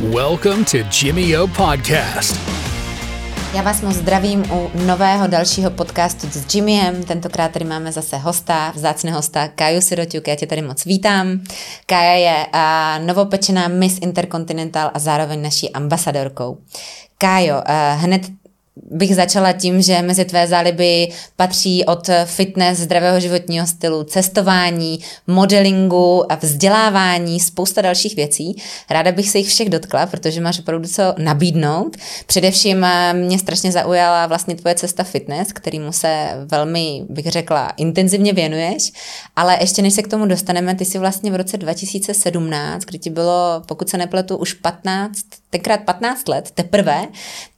Welcome to Jimmy O Podcast. Já vás moc zdravím u nového dalšího podcastu s Jimmyem. Tentokrát tady máme zase hosta, vzácného hosta Kaju Siroťuk. Já tě tady moc vítám. Kaja je uh, novopečená Miss Intercontinental a zároveň naší ambasadorkou. Kájo, uh, hned bych začala tím, že mezi tvé záliby patří od fitness, zdravého životního stylu, cestování, modelingu a vzdělávání, spousta dalších věcí. Ráda bych se jich všech dotkla, protože máš opravdu co nabídnout. Především eh, mě strašně zaujala vlastně tvoje cesta fitness, kterýmu se velmi, bych řekla, intenzivně věnuješ, ale ještě než se k tomu dostaneme, ty si vlastně v roce 2017, kdy ti bylo, pokud se nepletu, už 15, tenkrát 15 let teprve,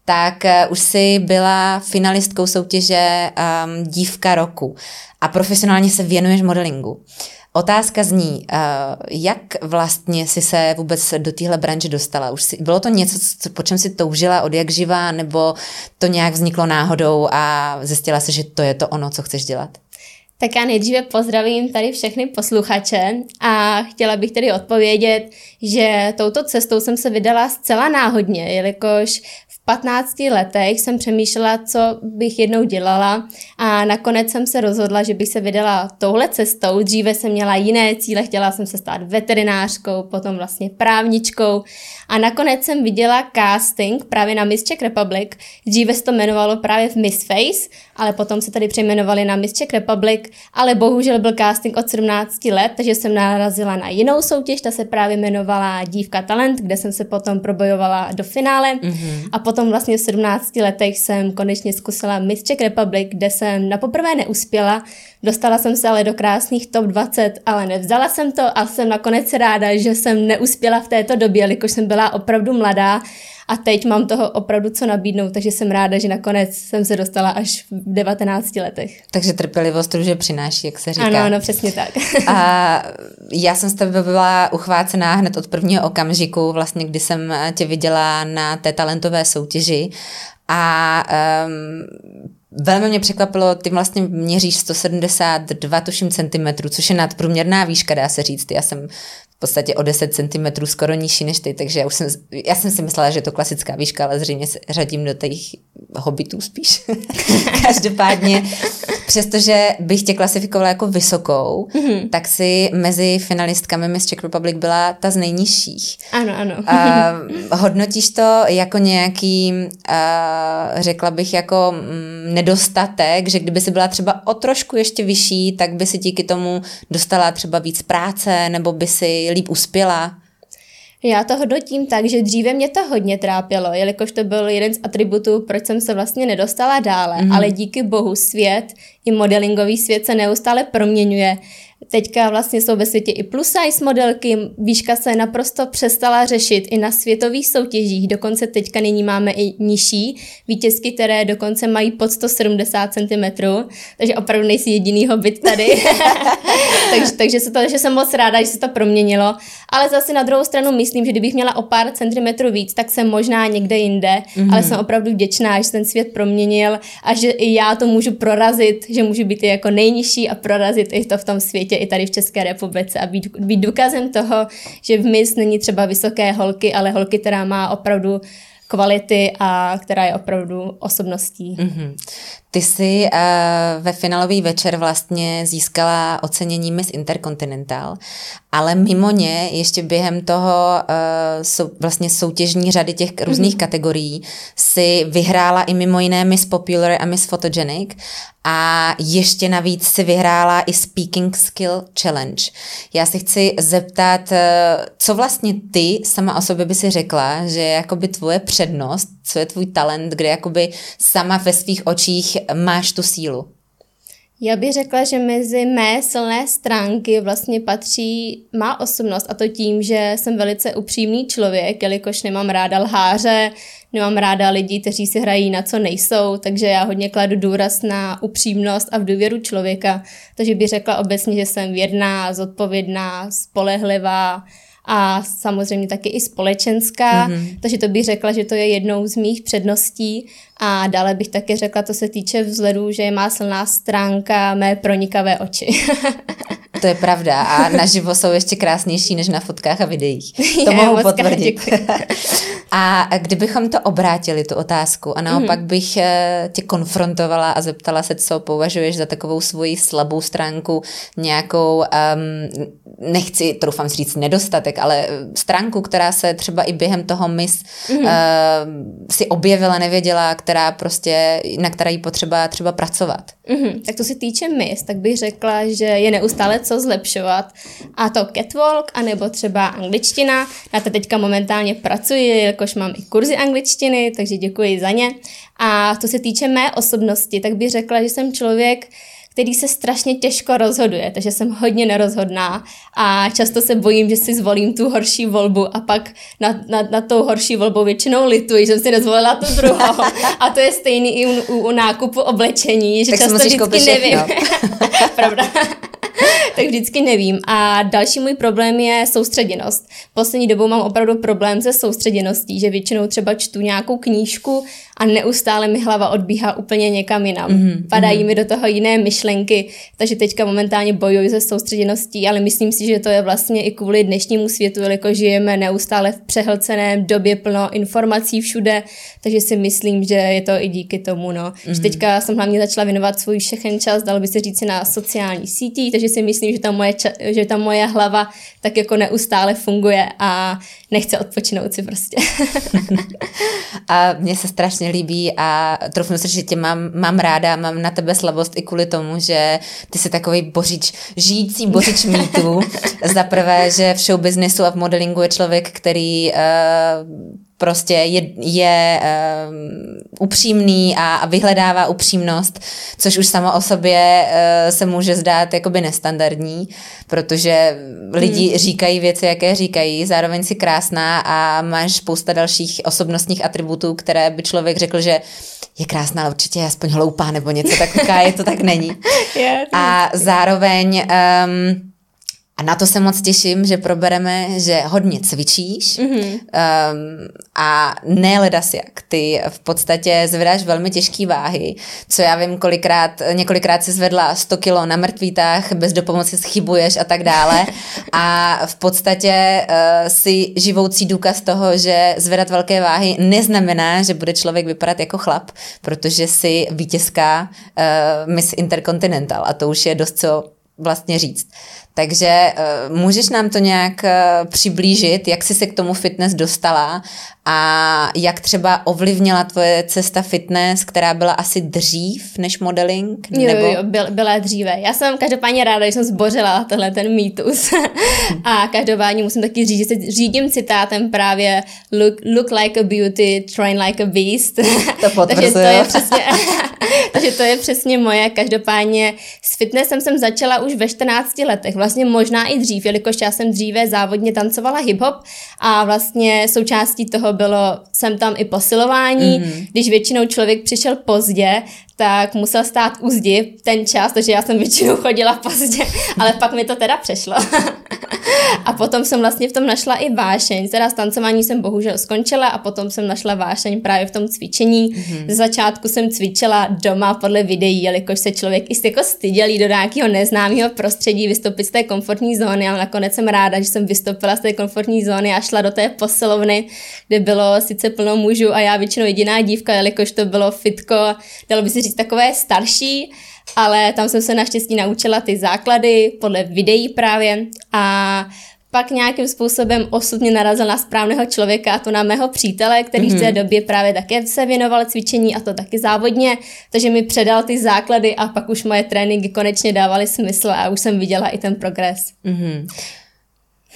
tak eh, už si byla finalistkou soutěže um, Dívka roku a profesionálně se věnuješ modelingu. Otázka zní, uh, jak vlastně si se vůbec do téhle branže dostala? Už si, bylo to něco, co, po čem si toužila od jak živá, nebo to nějak vzniklo náhodou a zjistila se, že to je to ono, co chceš dělat? Tak já nejdříve pozdravím tady všechny posluchače a chtěla bych tedy odpovědět, že touto cestou jsem se vydala zcela náhodně, jelikož 15 letech jsem přemýšlela, co bych jednou dělala a nakonec jsem se rozhodla, že bych se vydala touhle cestou. Dříve jsem měla jiné cíle, chtěla jsem se stát veterinářkou, potom vlastně právničkou a nakonec jsem viděla casting právě na Miss Czech Republic. Dříve se to jmenovalo právě v Miss Face, ale potom se tady přejmenovali na Miss Czech Republic, ale bohužel byl casting od 17 let, takže jsem narazila na jinou soutěž, ta se právě jmenovala Dívka talent, kde jsem se potom probojovala do finále mm-hmm. a potom potom vlastně v 17 letech jsem konečně zkusila Miss Czech Republic, kde jsem na poprvé neuspěla. Dostala jsem se ale do krásných top 20, ale nevzala jsem to a jsem nakonec ráda, že jsem neuspěla v této době, jelikož jsem byla opravdu mladá a teď mám toho opravdu co nabídnout, takže jsem ráda, že nakonec jsem se dostala až v 19 letech. Takže trpělivost že přináší, jak se říká. Ano, ano, přesně tak. a já jsem s tebe byla uchvácená hned od prvního okamžiku, vlastně, kdy jsem tě viděla na té talentové soutěži a um, Velmi mě překvapilo, ty vlastně měříš 172 tuším centimetrů, což je nadprůměrná výška, dá se říct. Já jsem v podstatě o 10 cm skoro nižší než ty, takže já, už jsem, já jsem si myslela, že je to klasická výška, ale zřejmě se řadím do těch hobitů spíš. Každopádně, přestože bych tě klasifikovala jako vysokou, mm-hmm. tak si mezi finalistkami Miss Czech Republic byla ta z nejnižších. Ano, ano. uh, hodnotíš to jako nějaký, uh, řekla bych, jako mm, nedostatek, že kdyby si byla třeba o trošku ještě vyšší, tak by si díky tomu dostala třeba víc práce, nebo by si líp uspěla? Já to hodnotím tak, že dříve mě to hodně trápilo, jelikož to byl jeden z atributů, proč jsem se vlastně nedostala dále, mm-hmm. ale díky bohu svět i modelingový svět se neustále proměňuje Teďka vlastně jsou ve světě i plus size modelky, výška se naprosto přestala řešit i na světových soutěžích, dokonce teďka nyní máme i nižší vítězky, které dokonce mají pod 170 cm, takže opravdu nejsi jediný hobit tady. takže, takže, se to, že jsem moc ráda, že se to proměnilo, ale zase na druhou stranu myslím, že kdybych měla o pár centimetrů víc, tak jsem možná někde jinde, mm-hmm. ale jsem opravdu vděčná, že ten svět proměnil a že i já to můžu prorazit, že můžu být i jako nejnižší a prorazit i to v tom světě i tady v České republice a být, být důkazem toho, že v MIS není třeba vysoké holky, ale holky, která má opravdu kvality a která je opravdu osobností. Mm-hmm. Ty jsi uh, ve finálový večer vlastně získala ocenění Miss Intercontinental, ale mimo ně ještě během toho uh, sou, vlastně soutěžní řady těch různých mm-hmm. kategorií si vyhrála i mimo jiné Miss Popular a Miss Photogenic a ještě navíc si vyhrála i Speaking Skill Challenge. Já se chci zeptat, eh, co vlastně ty sama o sobě by si řekla, že je jakoby tvoje přednost, co je tvůj talent, kde jakoby sama ve svých očích máš tu sílu? Já bych řekla, že mezi mé silné stránky vlastně patří má osobnost a to tím, že jsem velice upřímný člověk, jelikož nemám ráda lháře, nemám ráda lidi, kteří si hrají na co nejsou, takže já hodně kladu důraz na upřímnost a v důvěru člověka. Takže bych řekla obecně, že jsem věrná, zodpovědná, spolehlivá, a samozřejmě taky i společenská, mm-hmm. takže to bych řekla, že to je jednou z mých předností a dále bych také řekla, to se týče vzhledu, že má silná stránka mé pronikavé oči. To je pravda a naživo jsou ještě krásnější než na fotkách a videích. To Je, mohu moc potvrdit. děkuji. A kdybychom to obrátili, tu otázku, a naopak bych eh, tě konfrontovala a zeptala se, co považuješ za takovou svoji slabou stránku, nějakou, um, nechci, troufám si říct, nedostatek, ale eh, stránku, která se třeba i během toho mis mm-hmm. uh, si objevila, nevěděla, která prostě, na které jí potřeba třeba pracovat. Mhm, tak to se týče mis, tak bych řekla, že je neustále co zlepšovat. A to catwalk, anebo třeba angličtina. Na to teďka momentálně pracuji, jelikož mám i kurzy angličtiny, takže děkuji za ně. A to se týče mé osobnosti, tak bych řekla, že jsem člověk, který se strašně těžko rozhoduje, takže jsem hodně nerozhodná a často se bojím, že si zvolím tu horší volbu a pak na, na, na tou horší volbou většinou lituji, že jsem si nezvolila tu druhou. A to je stejný i u, u, u nákupu oblečení, že Tak často vždycky nevím. Pravda. tak vždycky nevím. A další můj problém je soustředěnost. Poslední dobou mám opravdu problém se soustředěností, že většinou třeba čtu nějakou knížku a neustále mi hlava odbíhá úplně někam jinam. Mm-hmm. Padají mi do toho jiné myšlenky, takže teďka momentálně bojuji se soustředěností, ale myslím si, že to je vlastně i kvůli dnešnímu světu, jelikož žijeme neustále v přehlceném době plno informací všude, takže si myslím, že je to i díky tomu, no. Mm-hmm. Že teďka jsem hlavně začala věnovat svůj všechen čas, dalo by se říct na sociální sítí, takže si myslím, že ta moje, ča- že ta moje hlava tak jako neustále funguje a nechce odpočinout si prostě. A mně se strašně líbí a trofnu se, že tě mám, mám ráda, mám na tebe slabost i kvůli tomu, že ty jsi takový bořič, žijící bořič mýtů. Za prvé, že v show businessu a v modelingu je člověk, který uh, prostě je, je um, upřímný a, a vyhledává upřímnost, což už samo o sobě uh, se může zdát jakoby nestandardní, protože lidi hmm. říkají věci, jaké říkají, zároveň si krásná a máš spousta dalších osobnostních atributů, které by člověk řekl, že je krásná, ale určitě je aspoň hloupá nebo něco taková, je to tak není. A zároveň um, a na to se moc těším, že probereme, že hodně cvičíš mm-hmm. um, a ne ledas jak. Ty v podstatě zvedáš velmi těžké váhy, co já vím, kolikrát, několikrát si zvedla 100 kilo na mrtvítách, bez dopomoci schybuješ a tak dále. A v podstatě uh, si živoucí důkaz toho, že zvedat velké váhy neznamená, že bude člověk vypadat jako chlap, protože si vítězka uh, Miss Intercontinental a to už je dost co vlastně říct. Takže uh, můžeš nám to nějak uh, přiblížit, jak jsi se k tomu fitness dostala a jak třeba ovlivnila tvoje cesta fitness, která byla asi dřív než modeling? Jo, nebo... jo, byl, byla dříve. Já jsem každopádně ráda, že jsem zbořila tenhle ten mýtus. a každopádně musím taky říct, že se řídím citátem právě look, look like a beauty, train like a beast. To takže, to je přesně, takže to je přesně moje. Každopádně s fitnessem jsem začala už ve 14 letech, vlastně možná i dřív, jelikož já jsem dříve závodně tancovala hip-hop a vlastně součástí toho bylo sem tam i posilování. Mm. Když většinou člověk přišel pozdě, tak musel stát u zdi ten čas, takže já jsem většinou chodila pozdě, ale pak mi to teda přešlo. a potom jsem vlastně v tom našla i vášeň. Teda s tancování jsem bohužel skončila a potom jsem našla vášeň právě v tom cvičení. Mm-hmm. Z začátku jsem cvičila doma podle videí, jelikož se člověk i jako styděl do nějakého neznámého prostředí, vystoupit z té komfortní zóny, ale nakonec jsem ráda, že jsem vystoupila z té komfortní zóny a šla do té posilovny, kde bylo sice plno mužů a já většinou jediná dívka, jelikož to bylo fitko, dalo by se říct takové starší, ale tam jsem se naštěstí naučila ty základy podle videí právě a pak nějakým způsobem osud mě narazil na správného člověka, a to na mého přítele, který mm-hmm. v té mhm. době právě také se věnoval cvičení a to taky závodně, takže mi předal ty základy a pak už moje tréninky konečně dávaly smysl a už jsem viděla i ten progres. Mm-hmm.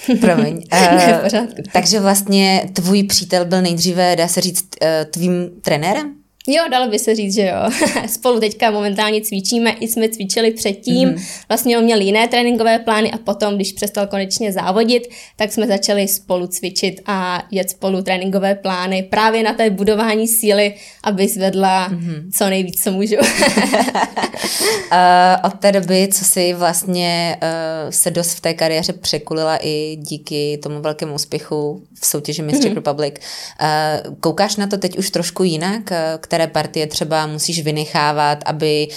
Promiň. uh, takže vlastně tvůj přítel byl nejdříve, dá se říct, uh, tvým trenérem? Jo, dalo by se říct, že jo. Spolu teďka momentálně cvičíme, i jsme cvičili předtím. Mm-hmm. Vlastně on měl jiné tréninkové plány a potom, když přestal konečně závodit, tak jsme začali spolu cvičit a jet spolu tréninkové plány právě na té budování síly, aby zvedla mm-hmm. co nejvíc, co můžu. uh, od té doby, co jsi vlastně uh, se dost v té kariéře překulila i díky tomu velkému úspěchu v soutěži Miss mm-hmm. Czech Republic, uh, koukáš na to teď už trošku jinak, uh, které partie třeba musíš vynechávat, aby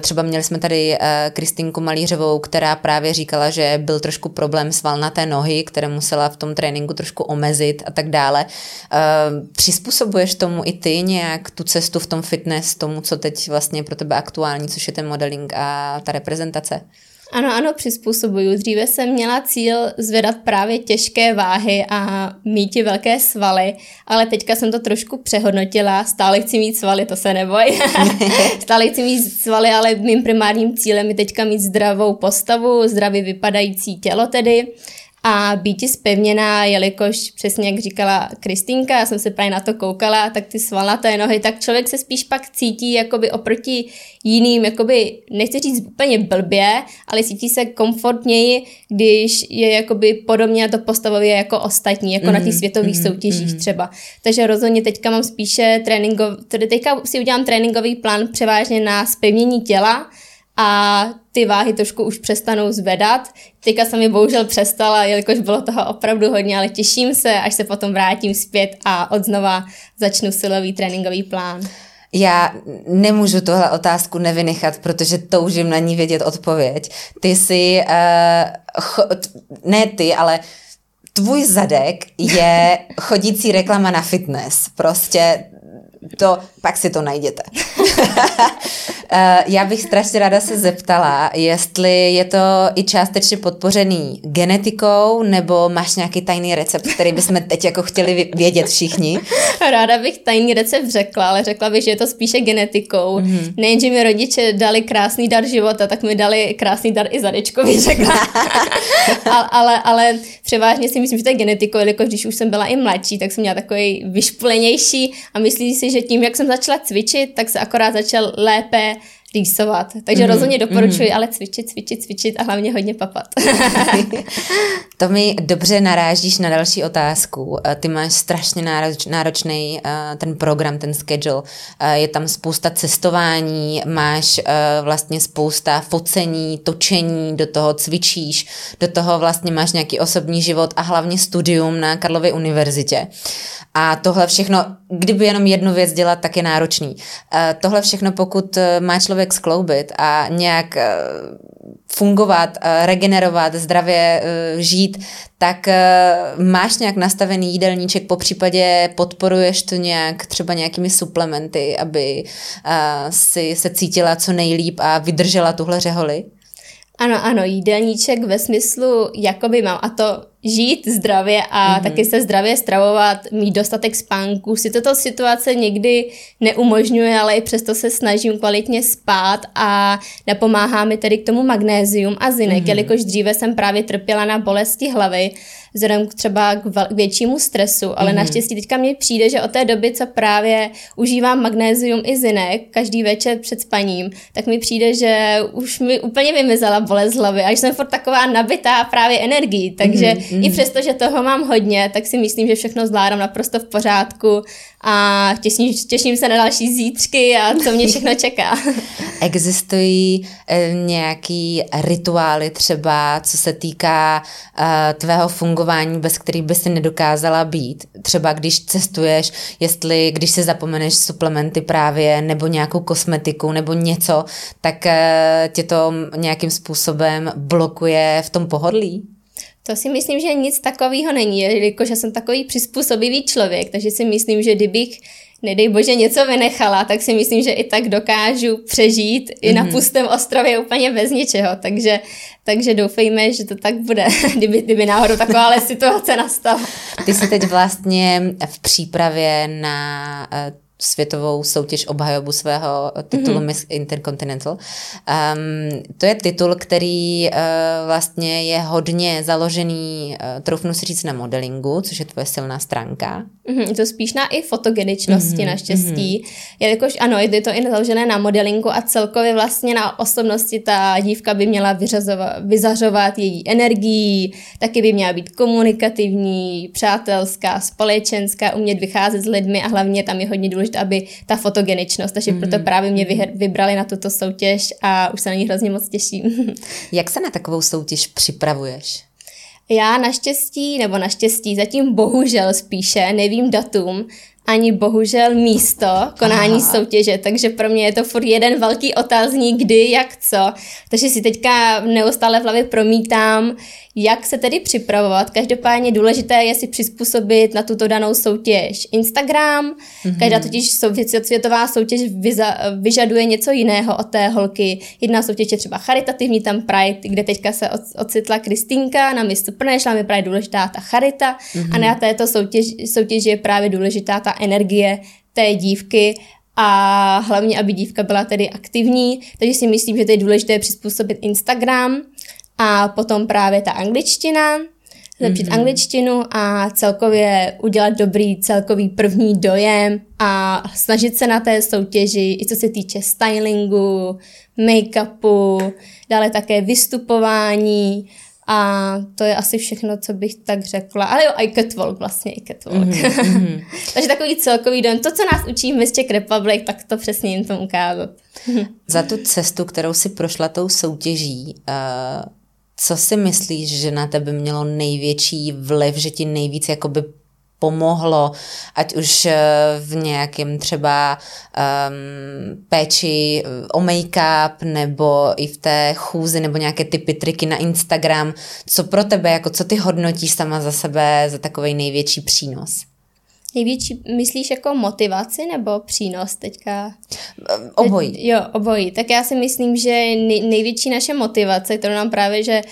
třeba měli jsme tady Kristinku Malířovou, která právě říkala, že byl trošku problém svalnaté nohy, které musela v tom tréninku trošku omezit a tak dále. Přizpůsobuješ tomu i ty nějak tu cestu v tom fitness, tomu, co teď vlastně pro tebe aktuální, což je ten modeling a ta reprezentace? Ano, ano, přizpůsobuju. Dříve jsem měla cíl zvedat právě těžké váhy a mít velké svaly, ale teďka jsem to trošku přehodnotila. Stále chci mít svaly, to se neboj. Stále chci mít svaly, ale mým primárním cílem je teďka mít zdravou postavu, zdravě vypadající tělo tedy a být spevněná, jelikož přesně jak říkala Kristýnka, já jsem se právě na to koukala, tak ty svalnaté nohy, tak člověk se spíš pak cítí jakoby oproti jiným, jakoby, nechci říct úplně blbě, ale cítí se komfortněji, když je jakoby podobně na to postavově jako ostatní, jako mm, na těch mhm, světových mm, soutěžích mm. třeba. Takže rozhodně teďka mám spíše tréninkov, tedy teďka si udělám tréninkový plán převážně na spevnění těla, a ty váhy trošku už přestanou zvedat. Teďka jsem mi bohužel přestala, jelikož bylo toho opravdu hodně, ale těším se, až se potom vrátím zpět a odznova začnu silový tréninkový plán. Já nemůžu tuhle otázku nevynechat, protože toužím na ní vědět odpověď. Ty jsi, uh, cho, ne ty, ale tvůj zadek je chodící reklama na fitness. Prostě to, pak si to najděte. Eh, já bych strašně ráda se zeptala, jestli je to i částečně podpořený genetikou, nebo máš nějaký tajný recept, který bychom teď jako chtěli vědět všichni? Ráda bych tajný recept řekla, ale řekla bych, že je to spíše genetikou. Mm-hmm. Nejen, že mi rodiče dali krásný dar života, tak mi dali krásný dar i zadečkovi, řekla. ale, ale, ale převážně si myslím, že to je genetikou, jelikož když už jsem byla i mladší, tak jsem měla takový vyšpulenější a myslím si, že tím, jak jsem začala cvičit, tak se akorát začal lépe rýsovat. Takže mm-hmm. rozhodně doporučuji, mm-hmm. ale cvičit, cvičit, cvičit a hlavně hodně papat. to mi dobře narážíš na další otázku. Eh, ty máš strašně nároč, náročný uh, ten program, ten schedule. Uh, je tam spousta cestování, máš vlastně spousta focení, točení, do toho cvičíš, do toho vlastně máš nějaký osobní život a hlavně studium na Karlově univerzitě. A tohle všechno, kdyby jenom jednu věc dělat, tak je náročný. Tohle všechno, pokud má člověk člověk skloubit a nějak eh, fungovat, eh, regenerovat, zdravě eh, žít, tak máš nějak nastavený jídelníček, po případě podporuješ to nějak třeba nějakými suplementy, aby si se cítila co nejlíp a vydržela tuhle řeholi? Ano, ano, jídelníček ve smyslu, jakoby mám, a to žít zdravě a mm-hmm. taky se zdravě stravovat, mít dostatek spánku. Si toto situace někdy neumožňuje, ale i přesto se snažím kvalitně spát a napomáhá mi tedy k tomu magnézium a zinek, mm-hmm. jelikož dříve jsem právě trpěla na bolesti hlavy, vzhledem k třeba k, k většímu stresu, ale mm-hmm. naštěstí teďka mi přijde, že od té doby, co právě užívám magnézium i zinek každý večer před spaním, tak mi přijde, že už mi úplně vymizela bolest hlavy a jsem furt taková nabitá právě energií, takže mm-hmm mm. i přesto, že toho mám hodně, tak si myslím, že všechno zvládám naprosto v pořádku a těším, těším se na další zítřky a co mě všechno čeká. Existují e, nějaký rituály třeba, co se týká e, tvého fungování, bez kterých by si nedokázala být? Třeba když cestuješ, jestli když si zapomeneš suplementy právě, nebo nějakou kosmetiku, nebo něco, tak e, tě to nějakým způsobem blokuje v tom pohodlí? To si myslím, že nic takového není, jelikož já jsem takový přizpůsobivý člověk, takže si myslím, že kdybych nedej bože něco vynechala, tak si myslím, že i tak dokážu přežít mm-hmm. i na mhm. pustém ostrově úplně bez ničeho, takže, takže doufejme, že to tak bude, kdyby, kdyby náhodou taková situace nastala. Ty jsi teď vlastně v přípravě na eh, světovou soutěž obhajobu svého titulu mm-hmm. Miss Intercontinental. Um, to je titul, který uh, vlastně je hodně založený, uh, troufnu si říct, na modelingu, což je tvoje silná stránka. Mm-hmm, to spíš na i fotogeničnosti mm-hmm, naštěstí, mm-hmm. jelikož ano, je to i založené na modelingu a celkově vlastně na osobnosti ta dívka by měla vyřazovat, vyzařovat její energii, taky by měla být komunikativní, přátelská, společenská, umět vycházet s lidmi a hlavně tam je hodně důležité důležité, aby ta fotogeničnost, takže mm-hmm. proto právě mě vyhr- vybrali na tuto soutěž a už se na ní hrozně moc těším. Jak se na takovou soutěž připravuješ? Já naštěstí, nebo naštěstí, zatím bohužel spíše nevím datum, ani bohužel místo konání Aha. soutěže, takže pro mě je to furt jeden velký otázník, kdy, jak, co. Takže si teďka neustále v hlavě promítám, jak se tedy připravovat? Každopádně důležité je si přizpůsobit na tuto danou soutěž Instagram. Mm-hmm. Každá totiž světová soutěž vyza, vyžaduje něco jiného od té holky. Jedna soutěž je třeba charitativní, tam Pride, kde teďka se ocitla Kristýnka na místu Prnešla, je právě důležitá ta charita mm-hmm. a na této soutěž, soutěži je právě důležitá ta energie té dívky a hlavně, aby dívka byla tedy aktivní, takže si myslím, že to je důležité přizpůsobit Instagram a potom právě ta angličtina, zlepšit mm-hmm. angličtinu a celkově udělat dobrý celkový první dojem a snažit se na té soutěži, i co se týče stylingu, make-upu, dále také vystupování a to je asi všechno, co bych tak řekla. Ale jo, i catwalk vlastně, i catwalk. Mm-hmm. Takže takový celkový dojem. To, co nás učí v Mystic Republic, tak to přesně jim to ukázat. Za tu cestu, kterou si prošla tou soutěží, uh co si myslíš, že na tebe mělo největší vliv, že ti nejvíc jakoby pomohlo, ať už eh, v nějakém třeba um, péči o make-up, nebo i v té chůzi, nebo nějaké typy, triky na Instagram. Co pro tebe, jako co ty hodnotíš sama za sebe za takový největší přínos? Největší, myslíš jako motivaci nebo přínos teďka? Obojí. Jo, obojí. Tak já si myslím, že největší naše motivace, kterou nám právě, že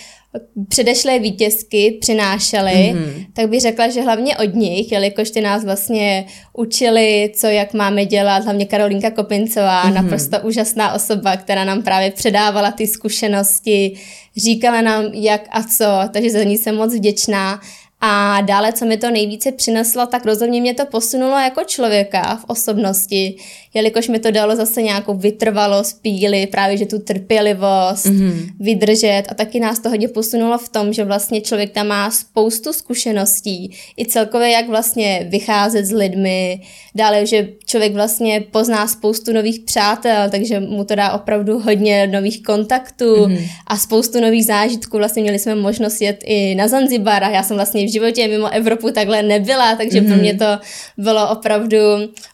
předešlé vítězky přinášely, mm-hmm. tak bych řekla, že hlavně od nich, jelikož ty nás vlastně učili, co jak máme dělat, hlavně Karolínka Kopincová, mm-hmm. naprosto úžasná osoba, která nám právě předávala ty zkušenosti, říkala nám jak a co, takže za ní jsem moc vděčná a dále, co mi to nejvíce přineslo, tak rozhodně mě to posunulo jako člověka v osobnosti, jelikož mi to dalo zase nějakou vytrvalost, píly, právě že tu trpělivost, mm-hmm. vydržet a taky nás to hodně posunulo v tom, že vlastně člověk tam má spoustu zkušeností, i celkově jak vlastně vycházet s lidmi, dále, že člověk vlastně pozná spoustu nových přátel, takže mu to dá opravdu hodně nových kontaktů mm-hmm. a spoustu nových zážitků. Vlastně měli jsme možnost jet i na Zanzibar a já jsem vlastně v životě mimo Evropu takhle nebyla, takže mm-hmm. pro mě to bylo opravdu,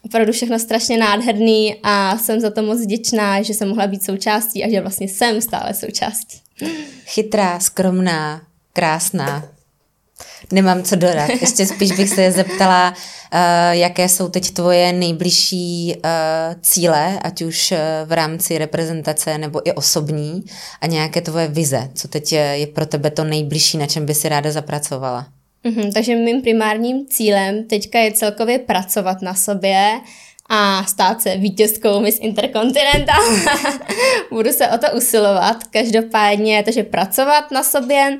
opravdu všechno strašně nádherný a jsem za to moc vděčná, že jsem mohla být součástí a že vlastně jsem stále součástí. Chytrá, skromná, krásná, Nemám co dodat. Ještě spíš bych se zeptala, uh, jaké jsou teď tvoje nejbližší uh, cíle, ať už uh, v rámci reprezentace nebo i osobní a nějaké tvoje vize. Co teď je pro tebe to nejbližší, na čem by si ráda zapracovala? Mm-hmm, takže mým primárním cílem teďka je celkově pracovat na sobě a stát se vítězkou Miss Intercontinental. Budu se o to usilovat. Každopádně, takže pracovat na sobě,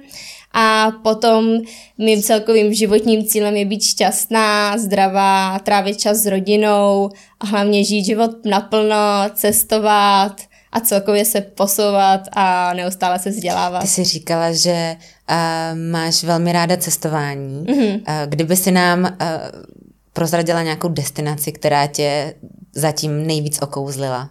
a potom mým celkovým životním cílem je být šťastná, zdravá, trávit čas s rodinou a hlavně žít život naplno, cestovat a celkově se posouvat a neustále se vzdělávat. Ty jsi říkala, že uh, máš velmi ráda cestování. Mm-hmm. Uh, kdyby si nám uh, prozradila nějakou destinaci, která tě zatím nejvíc okouzlila?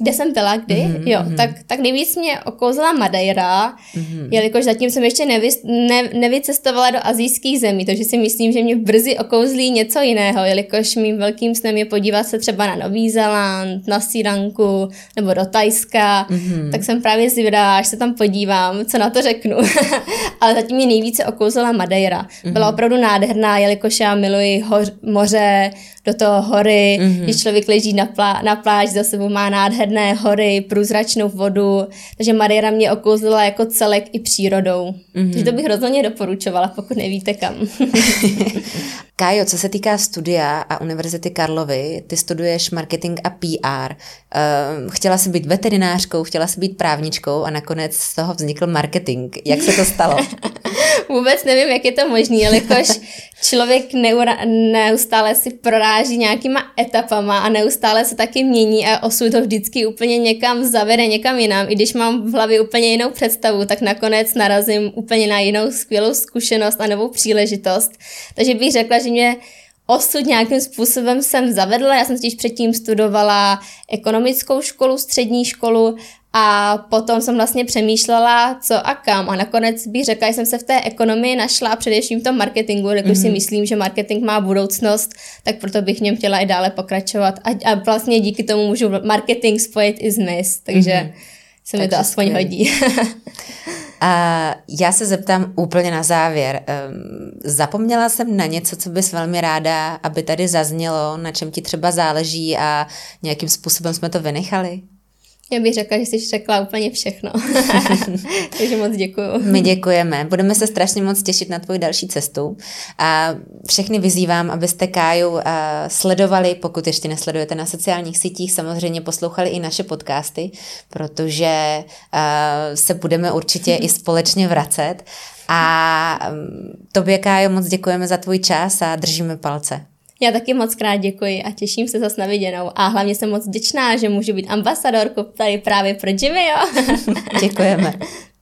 Kde jsem byla kdy, mm-hmm, jo, mm-hmm. Tak, tak nejvíc mě okouzla Madeira, mm-hmm. jelikož zatím jsem ještě nevy, ne, nevycestovala do azijských zemí, takže si myslím, že mě brzy okouzlí něco jiného, jelikož mým velkým snem je podívat se třeba na Nový Zéland, na Sýranku nebo do Tajska, mm-hmm. tak jsem právě zvědavá, až se tam podívám, co na to řeknu. Ale zatím mě nejvíce okouzla Madeira. Mm-hmm. Byla opravdu nádherná, jelikož já miluji hoř, moře, do toho hory, mm-hmm. když člověk leží na, plá, na pláž, za sebou má nádherné hory, průzračnou vodu, takže Madeira mě okouzlila jako celek i přírodou. Mm-hmm. Takže to bych rozhodně doporučovala, pokud nevíte kam. Kájo, co se týká studia a Univerzity Karlovy, ty studuješ marketing a PR. Ehm, chtěla jsi být veterinářkou, chtěla jsi být právničkou a nakonec z toho vznikl marketing. Jak se to stalo? Vůbec nevím, jak je to možné, jelikož člověk neura, neustále si proráží nějakýma etapama a neustále se taky mění a osud to vždycky úplně někam zavede, někam jinam. I když mám v hlavě úplně jinou představu, tak nakonec narazím úplně na jinou skvělou zkušenost a novou příležitost. Takže bych řekla, že mě osud nějakým způsobem jsem zavedla. Já jsem totiž předtím studovala ekonomickou školu, střední školu A potom jsem vlastně přemýšlela, co a kam. A nakonec bych řekla, že jsem se v té ekonomii našla a především v tom marketingu, protože mm-hmm. si mhm. myslím, že marketing má budoucnost, tak proto bych v něm chtěla i dále pokračovat. A, a vlastně díky tomu můžu marketing spojit i s MIS, takže mm-hmm. se mi to aspoň skvěl. hodí. A já se zeptám úplně na závěr. Zapomněla jsem na něco, co bys velmi ráda, aby tady zaznělo, na čem ti třeba záleží a nějakým způsobem jsme to vynechali? Já bych řekla, že jsi řekla úplně všechno. Takže moc děkuju. My děkujeme. Budeme se strašně moc těšit na tvoji další cestu. A všechny vyzývám, abyste Káju sledovali, pokud ještě nesledujete na sociálních sítích, samozřejmě poslouchali i naše podcasty, protože se budeme určitě i společně vracet. A tobě, Kájo, moc děkujeme za tvůj čas a držíme palce. Já taky moc krát děkuji a těším se zase na viděnou. A hlavně jsem moc vděčná, že můžu být ambasadorkou tady právě pro Jimmy, jo. Děkujeme.